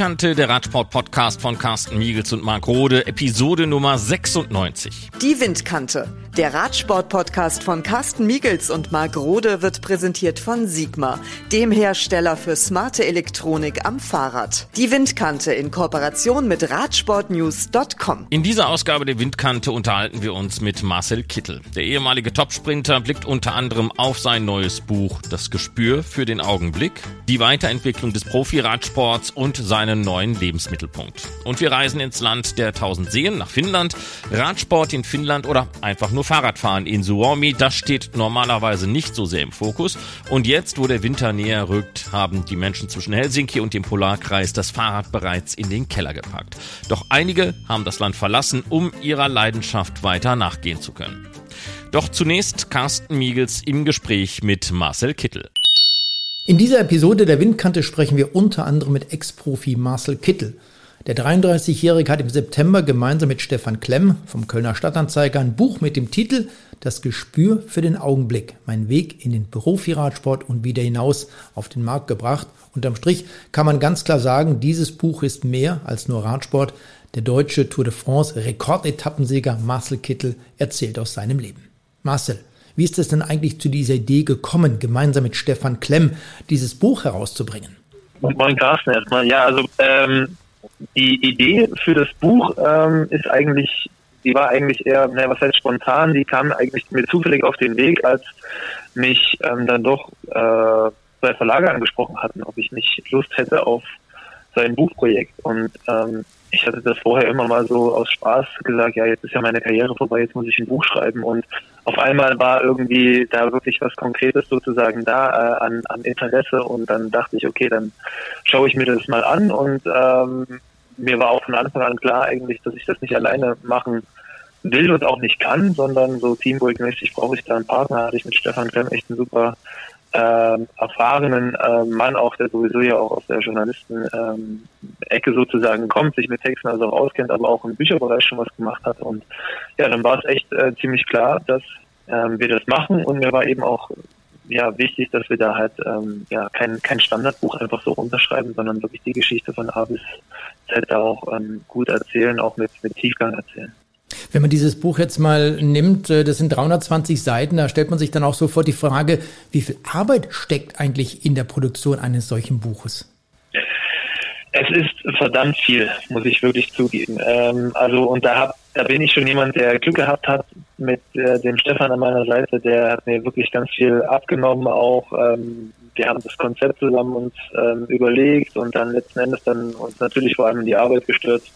Windkante, der Radsport-Podcast von Carsten Miegels und Marc Rode, Episode Nummer 96. Die Windkante, der Radsport-Podcast von Carsten Miegels und Marc Rode wird präsentiert von Sigma, dem Hersteller für smarte Elektronik am Fahrrad. Die Windkante in Kooperation mit Radsportnews.com. In dieser Ausgabe der Windkante unterhalten wir uns mit Marcel Kittel. Der ehemalige Topsprinter blickt unter anderem auf sein neues Buch Das Gespür für den Augenblick, die Weiterentwicklung des Profi-Radsports und seinen neuen Lebensmittelpunkt. Und wir reisen ins Land der tausend Seen nach Finnland, Radsport in Finnland oder einfach nur Fahrradfahren in Suomi. Das steht normalerweise nicht so sehr im Fokus. Und jetzt, wo der Winter näher rückt, haben die Menschen zwischen Helsinki und dem Polarkreis das Fahrrad bereits in den Keller gepackt. Doch einige haben das Land verlassen, um ihrer Leidenschaft weiter nachgehen zu können. Doch zunächst Carsten Miegels im Gespräch mit Marcel Kittel. In dieser Episode der Windkante sprechen wir unter anderem mit Ex-Profi Marcel Kittel. Der 33-Jährige hat im September gemeinsam mit Stefan Klemm vom Kölner Stadtanzeiger ein Buch mit dem Titel Das Gespür für den Augenblick, mein Weg in den Profi-Radsport und wieder hinaus auf den Markt gebracht. Unterm Strich kann man ganz klar sagen, dieses Buch ist mehr als nur Radsport. Der deutsche Tour de France Rekordetappensieger Marcel Kittel erzählt aus seinem Leben. Marcel, wie ist es denn eigentlich zu dieser Idee gekommen, gemeinsam mit Stefan Klemm dieses Buch herauszubringen? Moin Carsten erstmal. Ja, also ähm, die Idee für das Buch ähm, ist eigentlich, die war eigentlich eher, naja, was heißt spontan, die kam eigentlich mir zufällig auf den Weg, als mich ähm, dann doch äh, zwei Verlage angesprochen hatten, ob ich nicht Lust hätte auf sein Buchprojekt. Und ähm, ich hatte das vorher immer mal so aus Spaß gesagt, ja, jetzt ist ja meine Karriere vorbei, jetzt muss ich ein Buch schreiben. Und auf einmal war irgendwie da wirklich was Konkretes sozusagen da äh, an, an Interesse. Und dann dachte ich, okay, dann schaue ich mir das mal an. Und ähm, mir war auch von Anfang an klar eigentlich, dass ich das nicht alleine machen will und auch nicht kann, sondern so teamwork-mäßig brauche ich da einen Partner. Hatte ich mit Stefan Klemm echt einen super ähm, erfahrenen äh, Mann auch, der sowieso ja auch aus der Journalisten-Ecke ähm, sozusagen kommt, sich mit Texten also auskennt, aber auch im Bücherbereich schon was gemacht hat. Und ja, dann war es echt äh, ziemlich klar, dass ähm, wir das machen und mir war eben auch ja wichtig, dass wir da halt ähm, ja kein, kein Standardbuch einfach so runterschreiben, sondern wirklich die Geschichte von A bis Z auch ähm, gut erzählen, auch mit, mit Tiefgang erzählen. Wenn man dieses Buch jetzt mal nimmt, äh, das sind 320 Seiten, da stellt man sich dann auch sofort die Frage, wie viel Arbeit steckt eigentlich in der Produktion eines solchen Buches? Es ist verdammt viel, muss ich wirklich zugeben. Ähm, also und da hab, da bin ich schon jemand, der Glück gehabt hat mit äh, dem Stefan an meiner Seite, der hat mir wirklich ganz viel abgenommen auch. Ähm, wir haben das Konzept zusammen uns ähm, überlegt und dann letzten Endes dann uns natürlich vor allem in die Arbeit gestürzt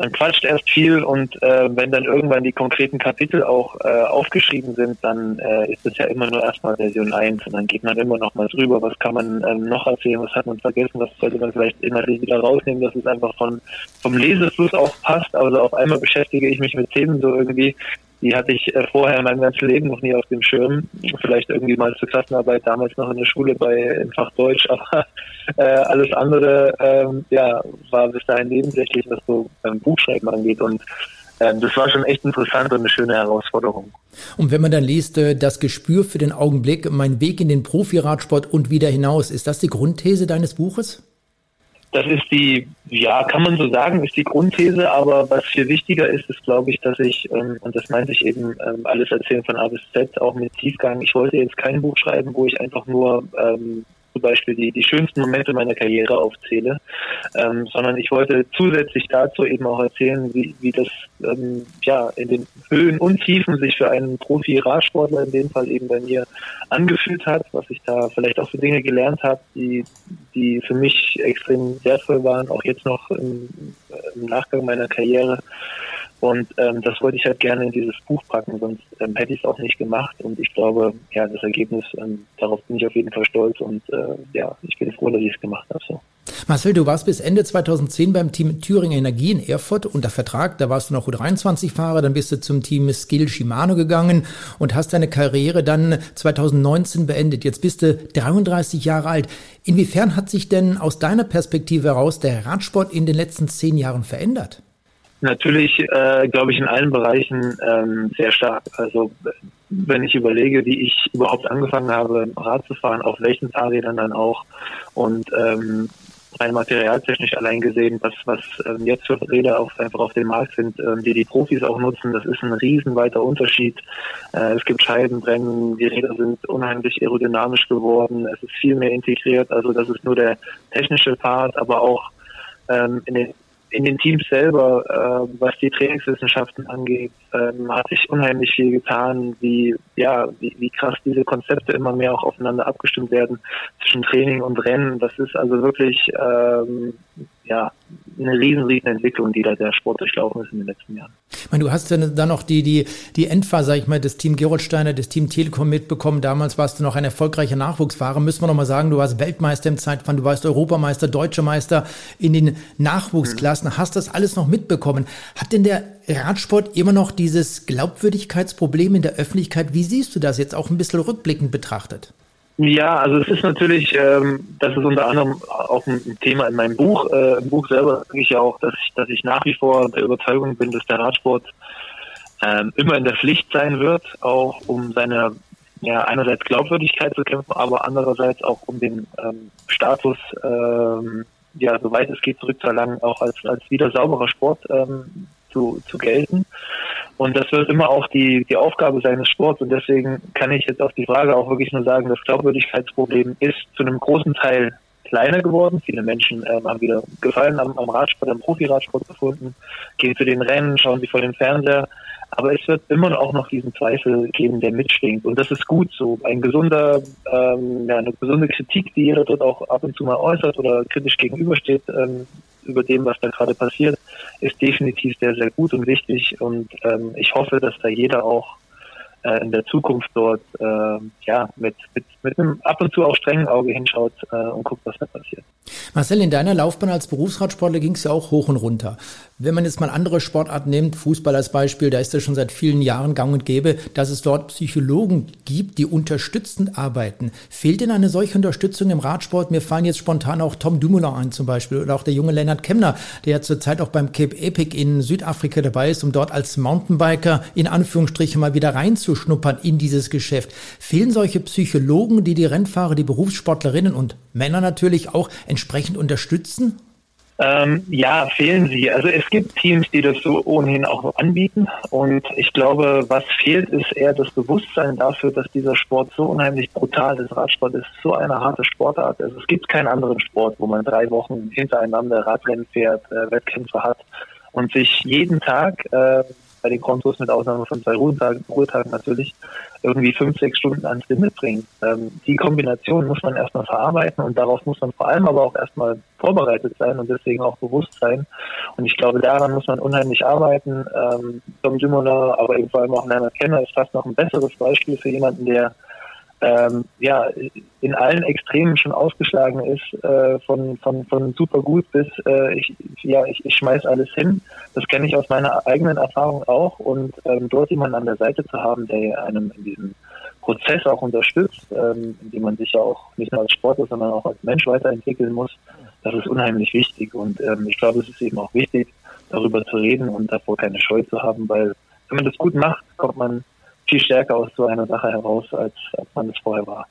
man quatscht erst viel und äh, wenn dann irgendwann die konkreten Kapitel auch äh, aufgeschrieben sind, dann äh, ist es ja immer nur erstmal Version 1 und dann geht man immer noch mal drüber, was kann man ähm, noch erzählen, was hat man vergessen, was sollte man vielleicht inhaltlich wieder rausnehmen, dass es einfach von vom Lesefluss auch passt. Also auf einmal beschäftige ich mich mit Themen so irgendwie, die hatte ich äh, vorher in meinem ganzen Leben noch nie auf dem Schirm. Vielleicht irgendwie mal zur Klassenarbeit damals noch in der Schule bei im Fach Deutsch, aber äh, alles andere ähm, ja, war bis dahin nebensächlich, was so beim Buchschreiben angeht. Und ähm, das war schon echt interessant und eine schöne Herausforderung. Und wenn man dann liest, äh, das Gespür für den Augenblick, mein Weg in den Profiradsport und wieder hinaus, ist das die Grundthese deines Buches? Das ist die, ja, kann man so sagen, ist die Grundthese, aber was viel wichtiger ist, ist, glaube ich, dass ich, ähm, und das meinte ich eben, ähm, alles erzählen von A bis Z, auch mit Tiefgang. Ich wollte jetzt kein Buch schreiben, wo ich einfach nur ähm, zum Beispiel die, die schönsten Momente meiner Karriere aufzähle, ähm, sondern ich wollte zusätzlich dazu eben auch erzählen, wie, wie das ähm, ja in den Höhen und Tiefen sich für einen Profi-Radsportler in dem Fall eben bei mir angefühlt hat, was ich da vielleicht auch für Dinge gelernt habe, die, die für mich extrem wertvoll waren, auch jetzt noch im, im Nachgang meiner Karriere. Und ähm, das wollte ich halt gerne in dieses Buch packen, sonst ähm, hätte ich es auch nicht gemacht. Und ich glaube, ja, das Ergebnis, ähm, darauf bin ich auf jeden Fall stolz und äh, ja, ich bin froh, dass ich es gemacht habe. So. Marcel, du warst bis Ende 2010 beim Team Thüringer Energie in Erfurt unter Vertrag. Da warst du noch U23-Fahrer, dann bist du zum Team Skill Shimano gegangen und hast deine Karriere dann 2019 beendet. Jetzt bist du 33 Jahre alt. Inwiefern hat sich denn aus deiner Perspektive heraus der Radsport in den letzten zehn Jahren verändert? Natürlich, äh, glaube ich, in allen Bereichen ähm, sehr stark. Also wenn ich überlege, wie ich überhaupt angefangen habe, Rad zu fahren, auf welchen Fahrrädern dann auch und ähm, rein materialtechnisch allein gesehen, was, was ähm, jetzt für Räder auch einfach auf dem Markt sind, ähm, die die Profis auch nutzen, das ist ein riesenweiter Unterschied. Äh, es gibt Scheibenbrennen, die Räder sind unheimlich aerodynamisch geworden, es ist viel mehr integriert, also das ist nur der technische Part, aber auch ähm, in den in den Teams selber, äh, was die Trainingswissenschaften angeht, ähm, hat sich unheimlich viel getan, wie, ja, wie, wie krass diese Konzepte immer mehr auch aufeinander abgestimmt werden zwischen Training und Rennen. Das ist also wirklich ähm, ja, eine riesen, riesen Entwicklung, die da der Sport durchlaufen ist in den letzten Jahren. Ich meine, du hast dann noch die, die, die Endphase, sag ich mal, des Team Geroldsteiner, des Team Telekom mitbekommen. Damals warst du noch ein erfolgreicher Nachwuchsfahrer. Müssen wir noch mal sagen, du warst Weltmeister im Zeitfahren, du warst Europameister, Deutscher Meister in den Nachwuchsklassen. Mhm. Hast das alles noch mitbekommen? Hat denn der Radsport immer noch dieses Glaubwürdigkeitsproblem in der Öffentlichkeit? Wie siehst du das jetzt auch ein bisschen rückblickend betrachtet? Ja, also es ist natürlich, ähm, das ist unter anderem auch ein Thema in meinem Buch. Äh, Im Buch selber sage ich ja auch, dass ich, dass ich nach wie vor der Überzeugung bin, dass der Radsport ähm, immer in der Pflicht sein wird, auch um seine ja einerseits Glaubwürdigkeit zu kämpfen, aber andererseits auch um den ähm, Status ähm, ja soweit es geht zurückzuerlangen, auch als als wieder sauberer Sport ähm, zu, zu gelten. Und das wird immer auch die, die Aufgabe seines Sports. Und deswegen kann ich jetzt auf die Frage auch wirklich nur sagen, das Glaubwürdigkeitsproblem ist zu einem großen Teil kleiner geworden. Viele Menschen ähm, haben wieder Gefallen am, am Radsport, am Profiradsport gefunden, gehen zu den Rennen, schauen sie vor den Fernseher. Aber es wird immer auch noch diesen Zweifel geben, der mitschwingt. Und das ist gut so. Ein gesunder, ähm, ja, eine gesunde Kritik, die jeder dort auch ab und zu mal äußert oder kritisch gegenübersteht, ähm, über dem, was da gerade passiert, ist definitiv sehr, sehr gut und wichtig. Und ähm, ich hoffe, dass da jeder auch äh, in der Zukunft dort äh, ja mit, mit, mit einem ab und zu auch strengen Auge hinschaut äh, und guckt, was da passiert. Marcel, in deiner Laufbahn als Berufsradsportler ging es ja auch hoch und runter. Wenn man jetzt mal andere Sportarten nimmt, Fußball als Beispiel, da ist es schon seit vielen Jahren gang und gäbe, dass es dort Psychologen gibt, die unterstützend arbeiten. Fehlt denn eine solche Unterstützung im Radsport? Mir fallen jetzt spontan auch Tom Dumoulin ein zum Beispiel oder auch der junge Lennart Kemner, der ja zurzeit auch beim Cape Epic in Südafrika dabei ist, um dort als Mountainbiker in Anführungsstrichen mal wieder reinzuschnuppern in dieses Geschäft. Fehlen solche Psychologen, die die Rennfahrer, die Berufssportlerinnen und Männer natürlich auch entsprechend unterstützen? Ähm, ja, fehlen sie. Also es gibt Teams, die das so ohnehin auch anbieten. Und ich glaube, was fehlt, ist eher das Bewusstsein dafür, dass dieser Sport so unheimlich brutal ist. Radsport ist so eine harte Sportart. Also es gibt keinen anderen Sport, wo man drei Wochen hintereinander Radrennen fährt, äh, Wettkämpfe hat und sich jeden Tag äh, bei den Kontos mit Ausnahme von zwei Ruhetagen, Ruhetagen natürlich, irgendwie fünf, sechs Stunden ans Limit bringen. Ähm, die Kombination muss man erstmal verarbeiten und darauf muss man vor allem aber auch erstmal vorbereitet sein und deswegen auch bewusst sein. Und ich glaube, daran muss man unheimlich arbeiten. Ähm, Tom Dumoulin, aber eben vor allem auch Leonard Kenner ist fast noch ein besseres Beispiel für jemanden, der ähm, ja, in allen Extremen schon ausgeschlagen ist, äh, von, von, von super gut bis äh, ich, ja, ich, ich schmeiß alles hin. Das kenne ich aus meiner eigenen Erfahrung auch und ähm, dort jemanden an der Seite zu haben, der einem in diesem Prozess auch unterstützt, ähm, in dem man sich ja auch nicht nur als Sportler, sondern auch als Mensch weiterentwickeln muss, das ist unheimlich wichtig und ähm, ich glaube, es ist eben auch wichtig, darüber zu reden und davor keine Scheu zu haben, weil wenn man das gut macht, kommt man viel stärker aus so einer Sache heraus, als, als man es vorher war.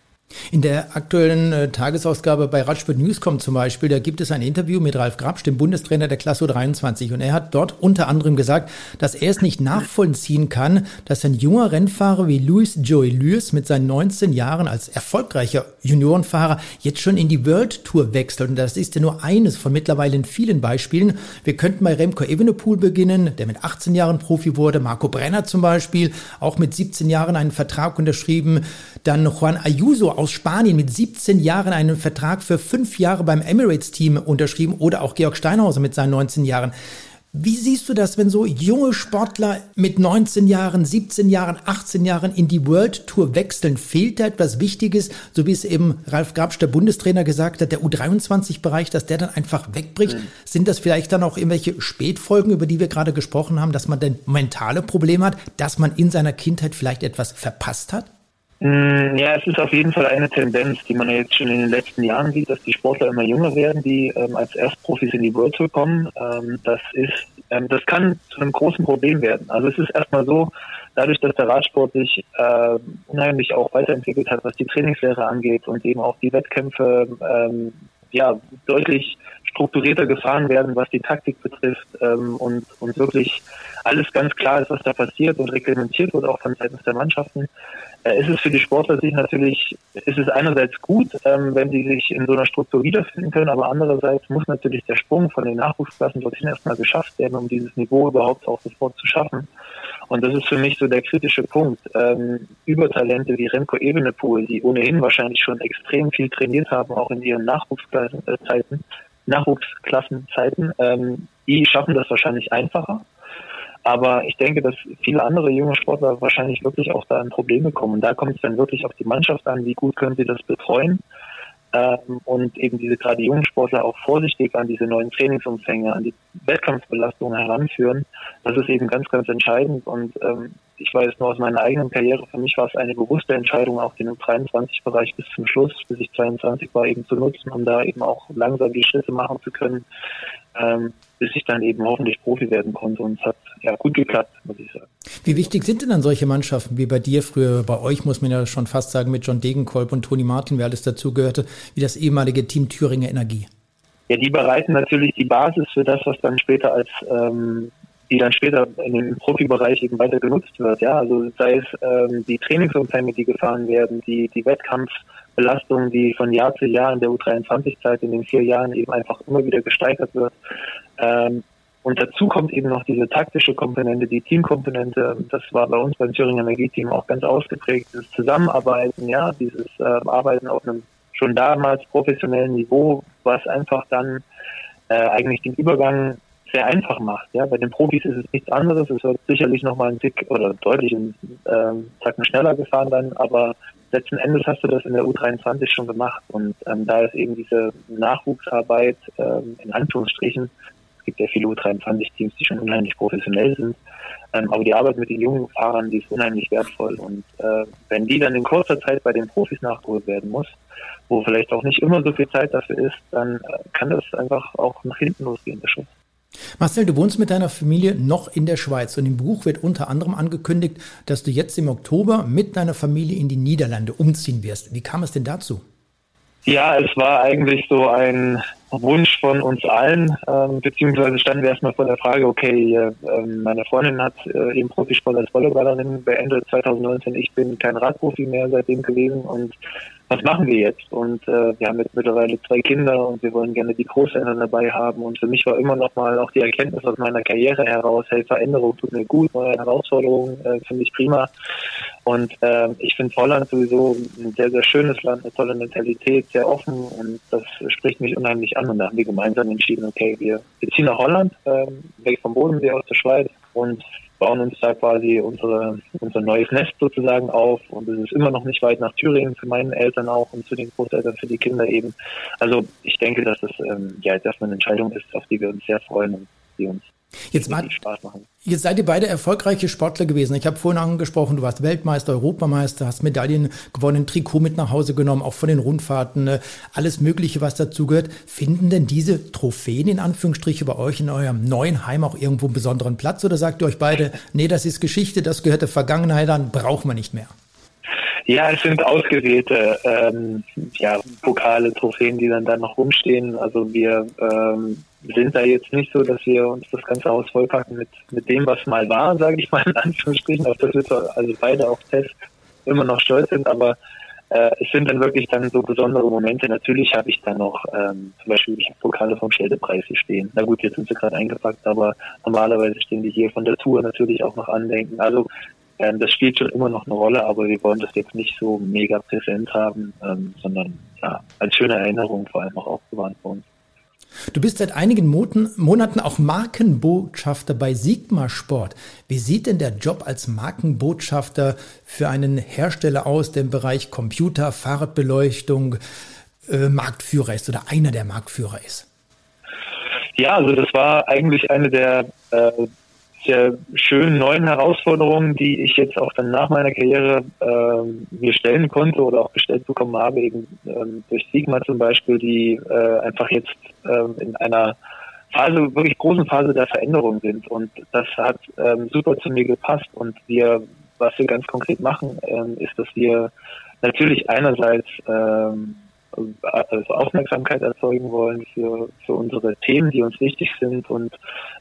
In der aktuellen äh, Tagesausgabe bei Radsport Newscom zum Beispiel, da gibt es ein Interview mit Ralf Grabsch, dem Bundestrainer der Klasse 23. Und er hat dort unter anderem gesagt, dass er es nicht nachvollziehen kann, dass ein junger Rennfahrer wie Louis Joey Lewis mit seinen 19 Jahren als erfolgreicher Juniorenfahrer jetzt schon in die World Tour wechselt. Und das ist ja nur eines von mittlerweile vielen Beispielen. Wir könnten bei Remco Evenepoel beginnen, der mit 18 Jahren Profi wurde. Marco Brenner zum Beispiel, auch mit 17 Jahren einen Vertrag unterschrieben. Dann Juan Ayuso aus Spanien mit 17 Jahren einen Vertrag für fünf Jahre beim Emirates-Team unterschrieben oder auch Georg Steinhauser mit seinen 19 Jahren. Wie siehst du das, wenn so junge Sportler mit 19 Jahren, 17 Jahren, 18 Jahren in die World Tour wechseln? Fehlt da etwas Wichtiges, so wie es eben Ralf Grabsch, der Bundestrainer, gesagt hat, der U23-Bereich, dass der dann einfach wegbricht? Mhm. Sind das vielleicht dann auch irgendwelche Spätfolgen, über die wir gerade gesprochen haben, dass man denn mentale Probleme hat, dass man in seiner Kindheit vielleicht etwas verpasst hat? Mm, ja, es ist auf jeden Fall eine Tendenz, die man jetzt schon in den letzten Jahren sieht, dass die Sportler immer jünger werden, die ähm, als Erstprofis in die World Tour kommen. Ähm, das ist, ähm, das kann zu einem großen Problem werden. Also es ist erstmal so, dadurch, dass der Radsport sich äh, unheimlich auch weiterentwickelt hat, was die Trainingslehre angeht und eben auch die Wettkämpfe ähm, ja deutlich strukturierter gefahren werden, was die Taktik betrifft ähm, und, und wirklich alles ganz klar ist, was da passiert und reglementiert wird, auch von seitens der Mannschaften, äh, ist es für die Sportler sich natürlich, ist es einerseits gut, ähm, wenn sie sich in so einer Struktur wiederfinden können, aber andererseits muss natürlich der Sprung von den Nachwuchsklassen dorthin erstmal geschafft werden, um dieses Niveau überhaupt auch sofort zu schaffen. Und das ist für mich so der kritische Punkt. Ähm, Übertalente wie Remco Evenepoel, die ohnehin wahrscheinlich schon extrem viel trainiert haben, auch in ihren Nachwuchsklassenzeiten, Nachwuchsklassenzeiten, ähm, die schaffen das wahrscheinlich einfacher. Aber ich denke, dass viele andere junge Sportler wahrscheinlich wirklich auch da in Probleme kommen. Und da kommt es dann wirklich auf die Mannschaft an, wie gut können sie das betreuen ähm, und eben diese gerade jungen Sportler auch vorsichtig an diese neuen Trainingsumfänge, an die Wettkampfbelastung heranführen. Das ist eben ganz, ganz entscheidend und ähm, ich weiß nur aus meiner eigenen Karriere, für mich war es eine bewusste Entscheidung, auch den 23-Bereich bis zum Schluss, bis ich 22 war, eben zu nutzen, um da eben auch langsam die Schritte machen zu können, ähm, bis ich dann eben hoffentlich Profi werden konnte. Und es hat ja gut geklappt, muss ich sagen. Wie wichtig sind denn dann solche Mannschaften wie bei dir früher, bei euch muss man ja schon fast sagen, mit John Degenkolb und Toni Martin, wer alles dazugehörte, wie das ehemalige Team Thüringer Energie? Ja, die bereiten natürlich die Basis für das, was dann später als ähm, die dann später in dem Profibereich eben weiter genutzt wird. Ja, also sei es ähm, die Trainingsumfänge, die gefahren werden, die, die Wettkampfbelastung, die von Jahr zu Jahr in der U23-Zeit in den vier Jahren eben einfach immer wieder gesteigert wird. Ähm, und dazu kommt eben noch diese taktische Komponente, die Teamkomponente. Das war bei uns beim Thüringer Energieteam auch ganz ausgeprägt. Das Zusammenarbeiten, ja, dieses äh, Arbeiten auf einem schon damals professionellen Niveau, was einfach dann äh, eigentlich den Übergang sehr einfach macht. Ja, bei den Profis ist es nichts anderes. Es wird sicherlich nochmal ein Tick oder deutlich einen ähm, Tacken schneller gefahren dann, aber letzten Endes hast du das in der U23 schon gemacht und ähm, da ist eben diese Nachwuchsarbeit ähm, in Anführungsstrichen. Es gibt ja viele U23-Teams, die schon unheimlich professionell sind, ähm, aber die Arbeit mit den jungen Fahrern, die ist unheimlich wertvoll und äh, wenn die dann in kurzer Zeit bei den Profis nachgeholt werden muss, wo vielleicht auch nicht immer so viel Zeit dafür ist, dann äh, kann das einfach auch nach hinten losgehen, der Schutz. Marcel, du wohnst mit deiner Familie noch in der Schweiz und im Buch wird unter anderem angekündigt, dass du jetzt im Oktober mit deiner Familie in die Niederlande umziehen wirst. Wie kam es denn dazu? Ja, es war eigentlich so ein Wunsch von uns allen, ähm, beziehungsweise standen wir erstmal vor der Frage, okay, äh, meine Freundin hat äh, eben Profisport als Volleyballerin beendet 2019, ich bin kein Radprofi mehr seitdem gewesen und was machen wir jetzt? Und äh, wir haben jetzt mittlerweile zwei Kinder und wir wollen gerne die Großeltern dabei haben. Und für mich war immer noch mal auch die Erkenntnis aus meiner Karriere heraus, hey, Veränderung tut mir gut, neue Herausforderungen äh, finde ich prima. Und äh, ich finde Holland sowieso ein sehr, sehr schönes Land, eine tolle Mentalität, sehr offen und das spricht mich unheimlich an. Und da haben wir gemeinsam entschieden, okay, wir, wir ziehen nach Holland, äh, weg vom Bodensee aus der Schweiz und bauen uns da quasi unsere, unser neues Nest sozusagen auf und es ist immer noch nicht weit nach Thüringen für meine Eltern auch und zu den Großeltern für die Kinder eben. Also ich denke, dass das ähm, ja jetzt erstmal eine Entscheidung ist, auf die wir uns sehr freuen und die uns Jetzt, mal, jetzt seid ihr beide erfolgreiche Sportler gewesen. Ich habe vorhin angesprochen, du warst Weltmeister, Europameister, hast Medaillen gewonnen, Trikot mit nach Hause genommen, auch von den Rundfahrten, äh, alles Mögliche, was dazugehört. Finden denn diese Trophäen in Anführungsstrichen bei euch in eurem neuen Heim auch irgendwo einen besonderen Platz? Oder sagt ihr euch beide, nee, das ist Geschichte, das gehört der Vergangenheit an, brauchen wir nicht mehr? Ja, es sind ausgewählte ähm, ja, Pokale, Trophäen, die dann da noch rumstehen. Also wir ähm, sind da jetzt nicht so, dass wir uns das ganze Haus vollpacken mit, mit dem, was mal war, sage ich mal in Anführungsstrichen, auf das wir also beide auch fest immer noch stolz sind, aber äh, es sind dann wirklich dann so besondere Momente. Natürlich habe ich dann noch ähm, zum Beispiel habe Pokale vom Städtepreis hier stehen. Na gut, jetzt sind sie gerade eingepackt, aber normalerweise stehen die hier von der Tour natürlich auch noch andenken. Also ähm, das spielt schon immer noch eine Rolle, aber wir wollen das jetzt nicht so mega präsent haben, ähm, sondern ja, als schöne Erinnerung vor allem auch aufbewahren für uns. Du bist seit einigen Monaten auch Markenbotschafter bei Sigma Sport. Wie sieht denn der Job als Markenbotschafter für einen Hersteller aus, der im Bereich Computer, Fahrradbeleuchtung äh, Marktführer ist oder einer der Marktführer ist? Ja, also das war eigentlich eine der äh, sehr schönen neuen Herausforderungen, die ich jetzt auch dann nach meiner Karriere ähm, mir stellen konnte oder auch gestellt bekommen habe, eben ähm, durch Sigma zum Beispiel, die äh, einfach jetzt ähm, in einer Phase, wirklich großen Phase der Veränderung sind. Und das hat ähm, super zu mir gepasst. Und wir, was wir ganz konkret machen, ähm, ist, dass wir natürlich einerseits ähm, also Aufmerksamkeit erzeugen wollen für, für unsere Themen, die uns wichtig sind. Und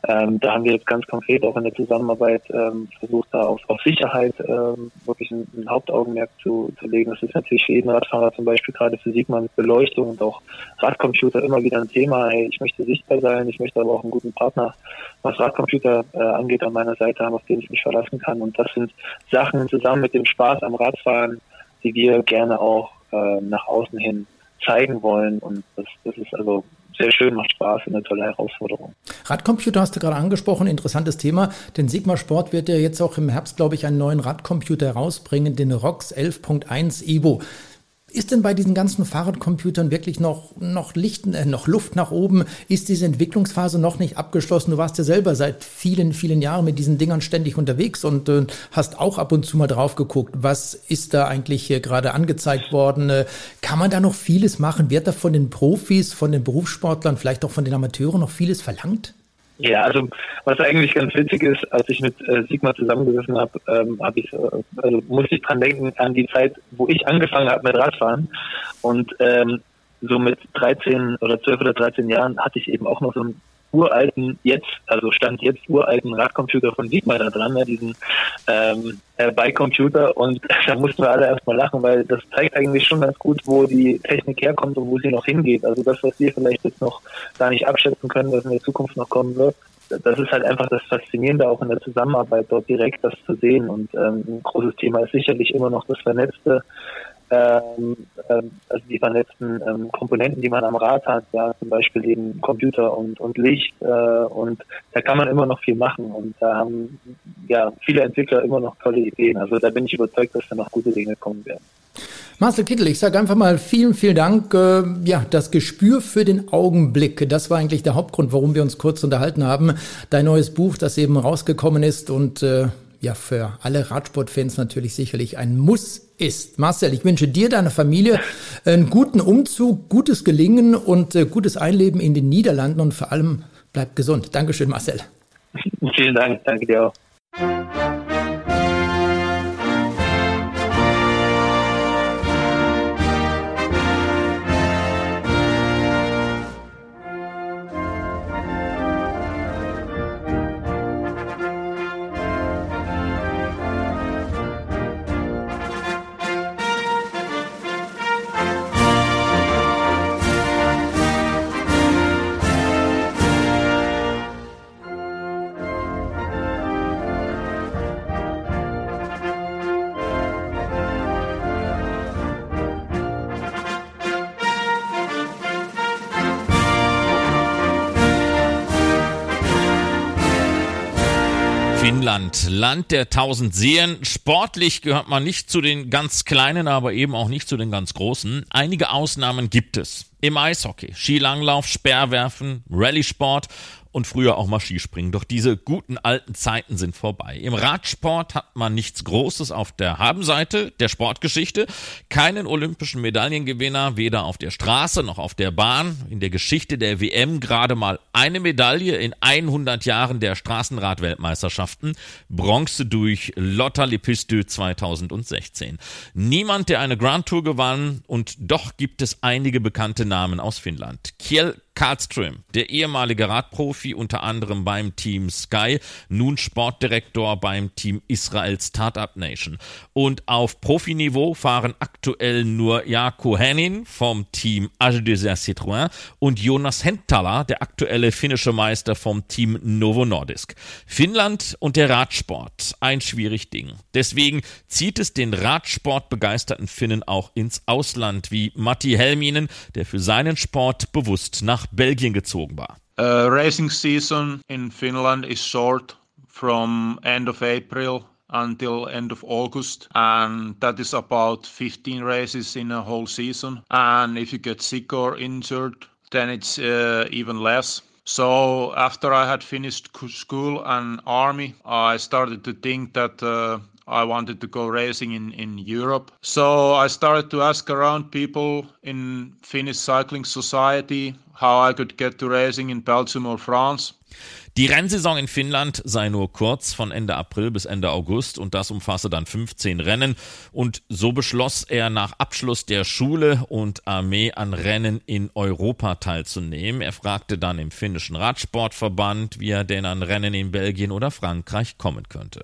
ähm, da haben wir jetzt ganz konkret auch in der Zusammenarbeit ähm, versucht, da auf, auf Sicherheit ähm, wirklich ein, ein Hauptaugenmerk zu, zu legen. Das ist natürlich für jeden Radfahrer zum Beispiel gerade für Sigma mit Beleuchtung und auch Radcomputer immer wieder ein Thema. Hey, ich möchte sichtbar sein, ich möchte aber auch einen guten Partner, was Radcomputer äh, angeht, an meiner Seite haben, auf den ich mich verlassen kann. Und das sind Sachen zusammen mit dem Spaß am Radfahren, die wir gerne auch äh, nach außen hin zeigen wollen. Und das, das ist also sehr schön, macht Spaß und eine tolle Herausforderung. Radcomputer hast du gerade angesprochen, interessantes Thema, denn Sigma Sport wird ja jetzt auch im Herbst, glaube ich, einen neuen Radcomputer herausbringen, den ROX 11.1 Evo. Ist denn bei diesen ganzen Fahrradcomputern wirklich noch, noch, Licht, äh, noch Luft nach oben? Ist diese Entwicklungsphase noch nicht abgeschlossen? Du warst ja selber seit vielen, vielen Jahren mit diesen Dingern ständig unterwegs und äh, hast auch ab und zu mal drauf geguckt. Was ist da eigentlich hier gerade angezeigt worden? Äh, kann man da noch vieles machen? Wird da von den Profis, von den Berufssportlern, vielleicht auch von den Amateuren noch vieles verlangt? Ja, also was eigentlich ganz witzig ist, als ich mit äh, Sigmar zusammengesessen habe, ähm, hab ich, äh, also musste ich dran denken an die Zeit, wo ich angefangen habe mit Radfahren. Und ähm, so mit 13 oder 12 oder 13 Jahren hatte ich eben auch noch so ein uralten, jetzt, also stand jetzt uralten Radcomputer von Dietmar da dran, ne, diesen ähm, äh, Bike-Computer und da mussten wir alle erstmal lachen, weil das zeigt eigentlich schon ganz gut, wo die Technik herkommt und wo sie noch hingeht. Also das, was wir vielleicht jetzt noch gar nicht abschätzen können, was in der Zukunft noch kommen wird, das ist halt einfach das Faszinierende auch in der Zusammenarbeit dort direkt das zu sehen. Und ähm, ein großes Thema ist sicherlich immer noch das vernetzte ähm, ähm, also die vernetzten ähm, Komponenten, die man am Rad hat, ja, zum Beispiel eben Computer und, und Licht äh, und da kann man immer noch viel machen und da haben ja viele Entwickler immer noch tolle Ideen. Also da bin ich überzeugt, dass da noch gute Dinge kommen werden. Marcel Kittel, ich sage einfach mal vielen, vielen Dank. Äh, ja, das Gespür für den Augenblick, das war eigentlich der Hauptgrund, warum wir uns kurz unterhalten haben. Dein neues Buch, das eben rausgekommen ist und äh, ja für alle Radsportfans natürlich sicherlich ein Muss ist. Marcel, ich wünsche dir, deiner Familie einen guten Umzug, gutes Gelingen und äh, gutes Einleben in den Niederlanden und vor allem bleib gesund. Dankeschön, Marcel. Vielen Dank, danke dir auch. Land der tausend Seen. Sportlich gehört man nicht zu den ganz Kleinen, aber eben auch nicht zu den ganz Großen. Einige Ausnahmen gibt es. Im Eishockey, Skilanglauf, Speerwerfen, Rallye-Sport und früher auch mal Skispringen. Doch diese guten alten Zeiten sind vorbei. Im Radsport hat man nichts Großes auf der Habenseite der Sportgeschichte. Keinen olympischen Medaillengewinner, weder auf der Straße noch auf der Bahn. In der Geschichte der WM gerade mal eine Medaille in 100 Jahren der Straßenradweltmeisterschaften. Bronze durch Lotta Lepistö 2016. Niemand, der eine Grand Tour gewann und doch gibt es einige bekannte Namen aus Finnland. Kjell Karlström, der ehemalige Radprofi unter anderem beim Team Sky, nun Sportdirektor beim Team Israel Startup Nation. Und auf Profiniveau fahren aktuell nur Jaakko Hennin vom Team Age Desert Citroën und Jonas Hentala, der aktuelle finnische Meister vom Team Novo Nordisk. Finnland und der Radsport, ein schwierig Ding. Deswegen zieht es den Radsportbegeisterten Finnen auch ins Ausland, wie Matti Helminen, der für seinen Sport bewusst nach Belgien gezogen war. Uh, racing season in Finland is short from end of April until end of August, and that is about 15 races in a whole season. And if you get sick or injured, then it's uh, even less. So after I had finished school and army, I started to think that uh, I wanted to go racing in, in Europe. So I started to ask around people in Finnish Cycling Society how I could get to racing in Belgium or France. Die Rennsaison in Finnland sei nur kurz von Ende April bis Ende August und das umfasse dann 15 Rennen und so beschloss er nach Abschluss der Schule und Armee an Rennen in Europa teilzunehmen. Er fragte dann im finnischen Radsportverband, wie er denn an Rennen in Belgien oder Frankreich kommen könnte.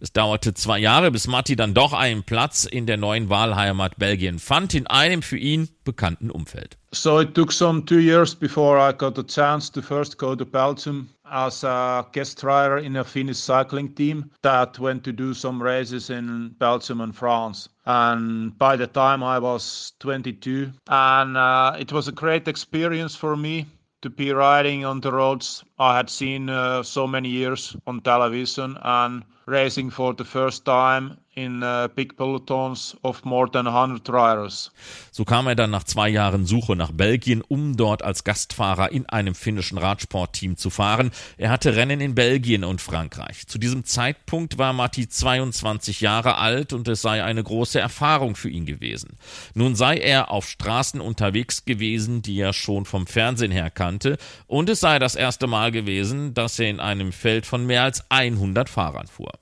Es dauerte zwei Jahre, bis Matti dann doch einen Platz in der neuen Wahlheimat Belgien fand, in einem für ihn bekannten Umfeld. So it took some two years before I got the chance to first go to Belgium as a guest rider in a Finnish cycling team that went to do some races in Belgium and France. And by the time I was 22, and uh, it was a great experience for me to be riding on the roads I had seen uh, so many years on television and racing for the first time in uh, big pelotons of more than 100 riders. So kam er dann nach zwei Jahren Suche nach Belgien, um dort als Gastfahrer in einem finnischen Radsportteam zu fahren. Er hatte Rennen in Belgien und Frankreich. Zu diesem Zeitpunkt war Matti 22 Jahre alt und es sei eine große Erfahrung für ihn gewesen. Nun sei er auf Straßen unterwegs gewesen, die er schon vom Fernsehen her kannte, und es sei das erste Mal gewesen, dass er in einem Feld von mehr als 100 Fahrern fuhr.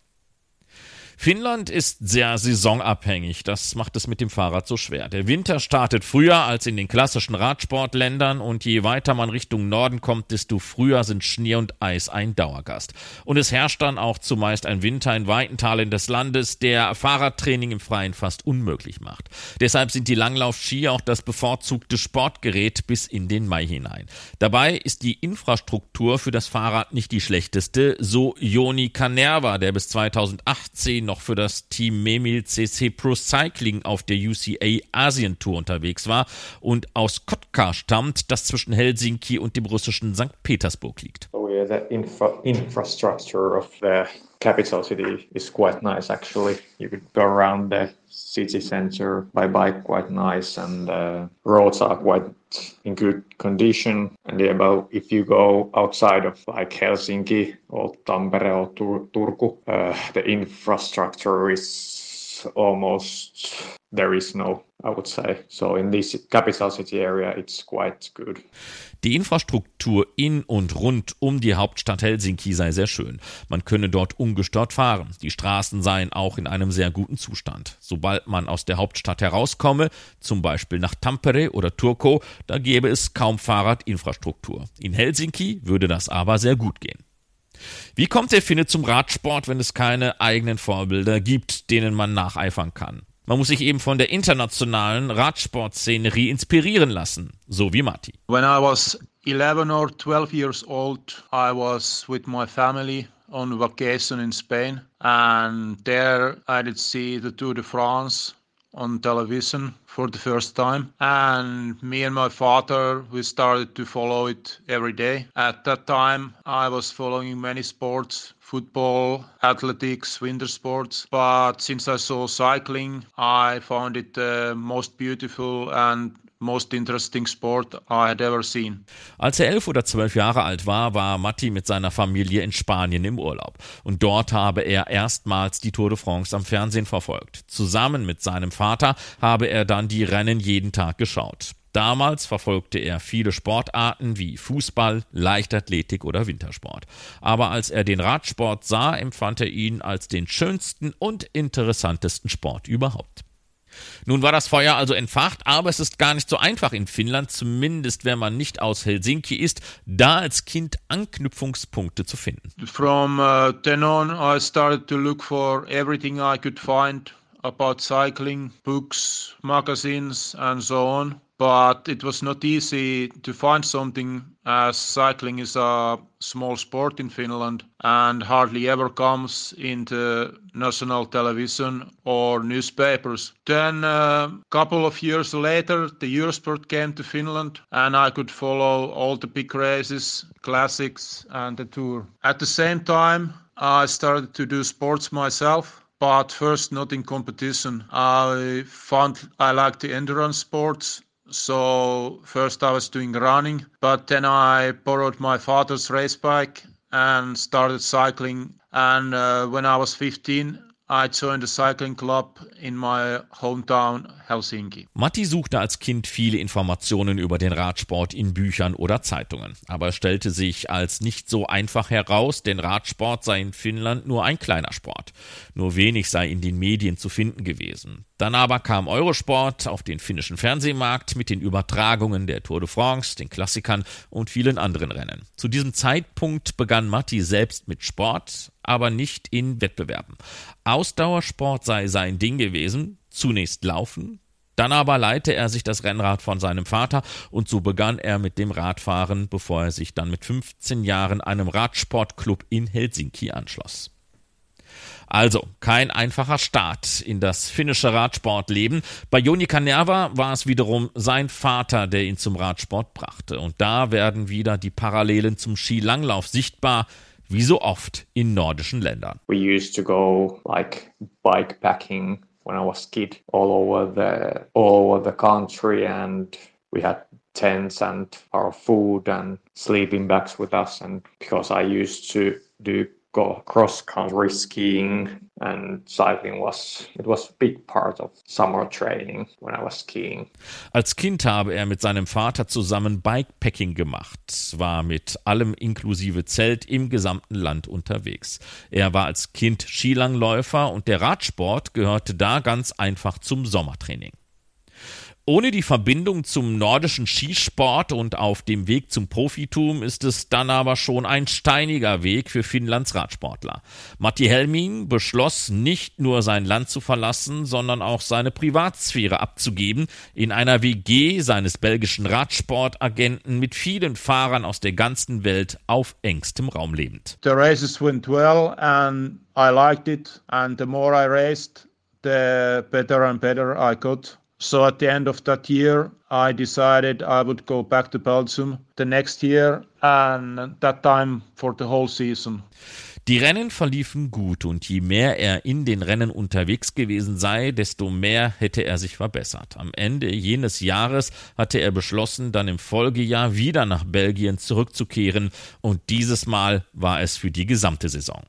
Finnland ist sehr saisonabhängig. Das macht es mit dem Fahrrad so schwer. Der Winter startet früher als in den klassischen Radsportländern und je weiter man Richtung Norden kommt, desto früher sind Schnee und Eis ein Dauergast. Und es herrscht dann auch zumeist ein Winter in weiten Teilen des Landes, der Fahrradtraining im Freien fast unmöglich macht. Deshalb sind die Langlaufski auch das bevorzugte Sportgerät bis in den Mai hinein. Dabei ist die Infrastruktur für das Fahrrad nicht die schlechteste, so Joni Kanerva, der bis 2018 noch für das Team Memil CC Pro Cycling auf der UCA Asien Tour unterwegs war und aus Kotka stammt, das zwischen Helsinki und dem russischen St. Petersburg liegt. Oh yeah, the infra infrastructure of the capital city is quite nice actually. You could go around the city center by bike quite nice and uh, roads are quite in good condition. And yeah, but if you go outside of like Helsinki or Tampere or Tur- Turku uh, the infrastructure is almost there is no I would say. So in this capital city area it's quite good Die Infrastruktur in und rund um die Hauptstadt Helsinki sei sehr schön. Man könne dort ungestört fahren. Die Straßen seien auch in einem sehr guten Zustand. Sobald man aus der Hauptstadt herauskomme, zum Beispiel nach Tampere oder Turku, da gäbe es kaum Fahrradinfrastruktur. In Helsinki würde das aber sehr gut gehen. Wie kommt der Finne zum Radsport, wenn es keine eigenen Vorbilder gibt, denen man nacheifern kann? Man muss sich eben von der internationalen Radsportszenerie inspirieren lassen, so wie Matti. When I was 11 or 12 years old, I was with my family on vacation in Spain and there I did see the Tour de France on television for the first time and me and my father we started to follow it every day at that time i was following many sports football athletics winter sports but since i saw cycling i found it the most beautiful and most interesting sport I had ever seen. Als er elf oder zwölf Jahre alt war, war Matti mit seiner Familie in Spanien im Urlaub. Und dort habe er erstmals die Tour de France am Fernsehen verfolgt. Zusammen mit seinem Vater habe er dann die Rennen jeden Tag geschaut. Damals verfolgte er viele Sportarten wie Fußball, Leichtathletik oder Wintersport. Aber als er den Radsport sah, empfand er ihn als den schönsten und interessantesten Sport überhaupt. Nun war das Feuer also entfacht, aber es ist gar nicht so einfach in Finnland, zumindest wenn man nicht aus Helsinki ist, da als Kind Anknüpfungspunkte zu finden. From uh, then on I started to look for everything I could find about cycling, books, magazines and so on. But it was not easy to find something as cycling is a small sport in Finland and hardly ever comes into national television or newspapers. Then a uh, couple of years later the Eurosport came to Finland and I could follow all the big races, classics and the tour. At the same time I started to do sports myself but first not in competition. I found I liked the endurance sports so first I was doing running, but then I borrowed my father's race bike and started cycling. And uh, when I was 15, I joined a cycling club in my hometown Helsinki. Matti suchte als Kind viele Informationen über den Radsport in Büchern oder Zeitungen, aber stellte sich als nicht so einfach heraus, denn Radsport sei in Finnland nur ein kleiner Sport. Nur wenig sei in den Medien zu finden gewesen. Dann aber kam Eurosport auf den finnischen Fernsehmarkt mit den Übertragungen der Tour de France, den Klassikern und vielen anderen Rennen. Zu diesem Zeitpunkt begann Matti selbst mit Sport, aber nicht in Wettbewerben. Ausdauersport sei sein Ding gewesen, zunächst Laufen, dann aber leite er sich das Rennrad von seinem Vater und so begann er mit dem Radfahren, bevor er sich dann mit 15 Jahren einem Radsportclub in Helsinki anschloss. Also kein einfacher Start in das finnische Radsportleben. Bei Joni Kanerva war es wiederum sein Vater, der ihn zum Radsport brachte. Und da werden wieder die Parallelen zum Skilanglauf sichtbar, wie so oft in nordischen Ländern. We used to go like bikepacking when I was kid all over the all over the country and we had tents and our food and sleeping bags with us and because I used to do cross country skiing and cycling was it was a big part of summer training when I was skiing. Als Kind habe er mit seinem Vater zusammen Bikepacking gemacht, war mit allem inklusive Zelt im gesamten Land unterwegs. Er war als Kind Skilangläufer und der Radsport gehörte da ganz einfach zum Sommertraining. Ohne die Verbindung zum nordischen Skisport und auf dem Weg zum Profitum ist es dann aber schon ein steiniger Weg für Finnlands Radsportler. Matti Helming beschloss nicht nur sein Land zu verlassen, sondern auch seine Privatsphäre abzugeben, in einer WG seines belgischen Radsportagenten mit vielen Fahrern aus der ganzen Welt auf engstem Raum lebend. The races went well and I liked it and the more I raced, the better and better I got. So at the end of that year, I decided I would go back to Belgium the next year and that time for the whole season. Die Rennen verliefen gut und je mehr er in den Rennen unterwegs gewesen sei, desto mehr hätte er sich verbessert. Am Ende jenes Jahres hatte er beschlossen, dann im Folgejahr wieder nach Belgien zurückzukehren und dieses Mal war es für die gesamte Saison.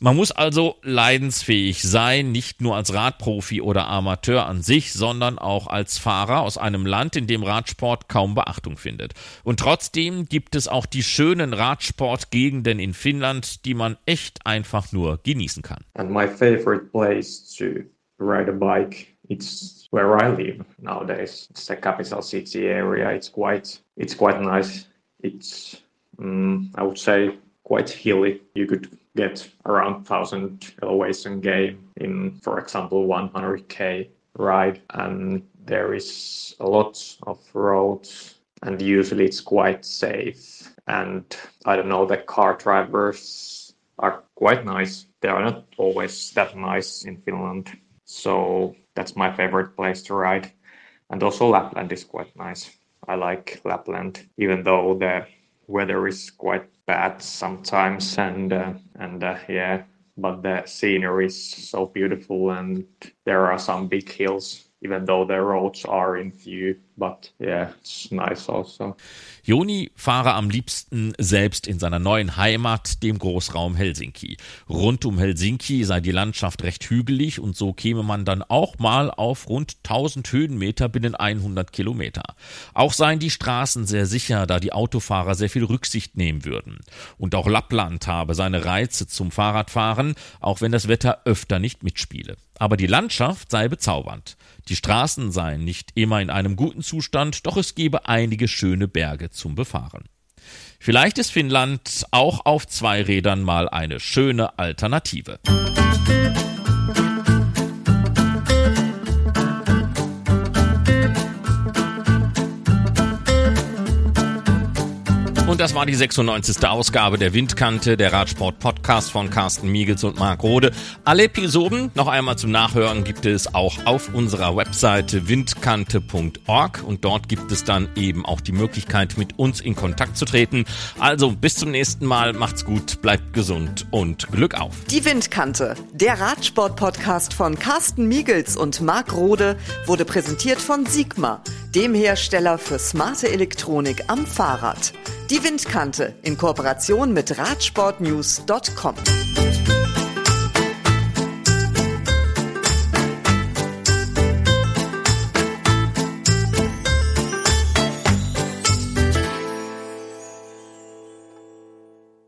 Man muss also leidensfähig sein, nicht nur als Radprofi oder Amateur an sich, sondern auch als Fahrer aus einem Land, in dem Radsport kaum Beachtung findet. Und trotzdem gibt es auch die schönen Radsportgegenden in Finnland, die man echt einfach nur genießen kann. And my favorite place to ride a bike it's where I live nowadays. It's the capital city area. It's quite it's quite nice. It's um, I would say quite hilly. You could get around 1000 elevation gain in, for example, 100k ride. And there is a lot of roads, and usually it's quite safe. And I don't know, the car drivers are quite nice. They are not always that nice in Finland. So that's my favorite place to ride. And also Lapland is quite nice. I like Lapland, even though the weather is quite bad sometimes and uh, and uh, yeah but the scenery is so beautiful and there are some big hills even though the roads are in view but yeah it's nice also Joni fahre am liebsten selbst in seiner neuen Heimat, dem Großraum Helsinki. Rund um Helsinki sei die Landschaft recht hügelig und so käme man dann auch mal auf rund 1000 Höhenmeter binnen 100 Kilometer. Auch seien die Straßen sehr sicher, da die Autofahrer sehr viel Rücksicht nehmen würden. Und auch Lappland habe seine Reize zum Fahrradfahren, auch wenn das Wetter öfter nicht mitspiele. Aber die Landschaft sei bezaubernd. Die Straßen seien nicht immer in einem guten Zustand, doch es gebe einige schöne Berge zum Befahren. Vielleicht ist Finnland auch auf zwei Rädern mal eine schöne Alternative. Und das war die 96. Ausgabe der Windkante, der Radsport-Podcast von Carsten Miegels und Marc Rode. Alle Episoden noch einmal zum Nachhören gibt es auch auf unserer Webseite windkante.org und dort gibt es dann eben auch die Möglichkeit, mit uns in Kontakt zu treten. Also bis zum nächsten Mal, macht's gut, bleibt gesund und Glück auf. Die Windkante, der Radsport-Podcast von Carsten Miegels und Marc Rode, wurde präsentiert von Sigma, dem Hersteller für smarte Elektronik am Fahrrad. Die Windkante in Kooperation mit Radsportnews.com.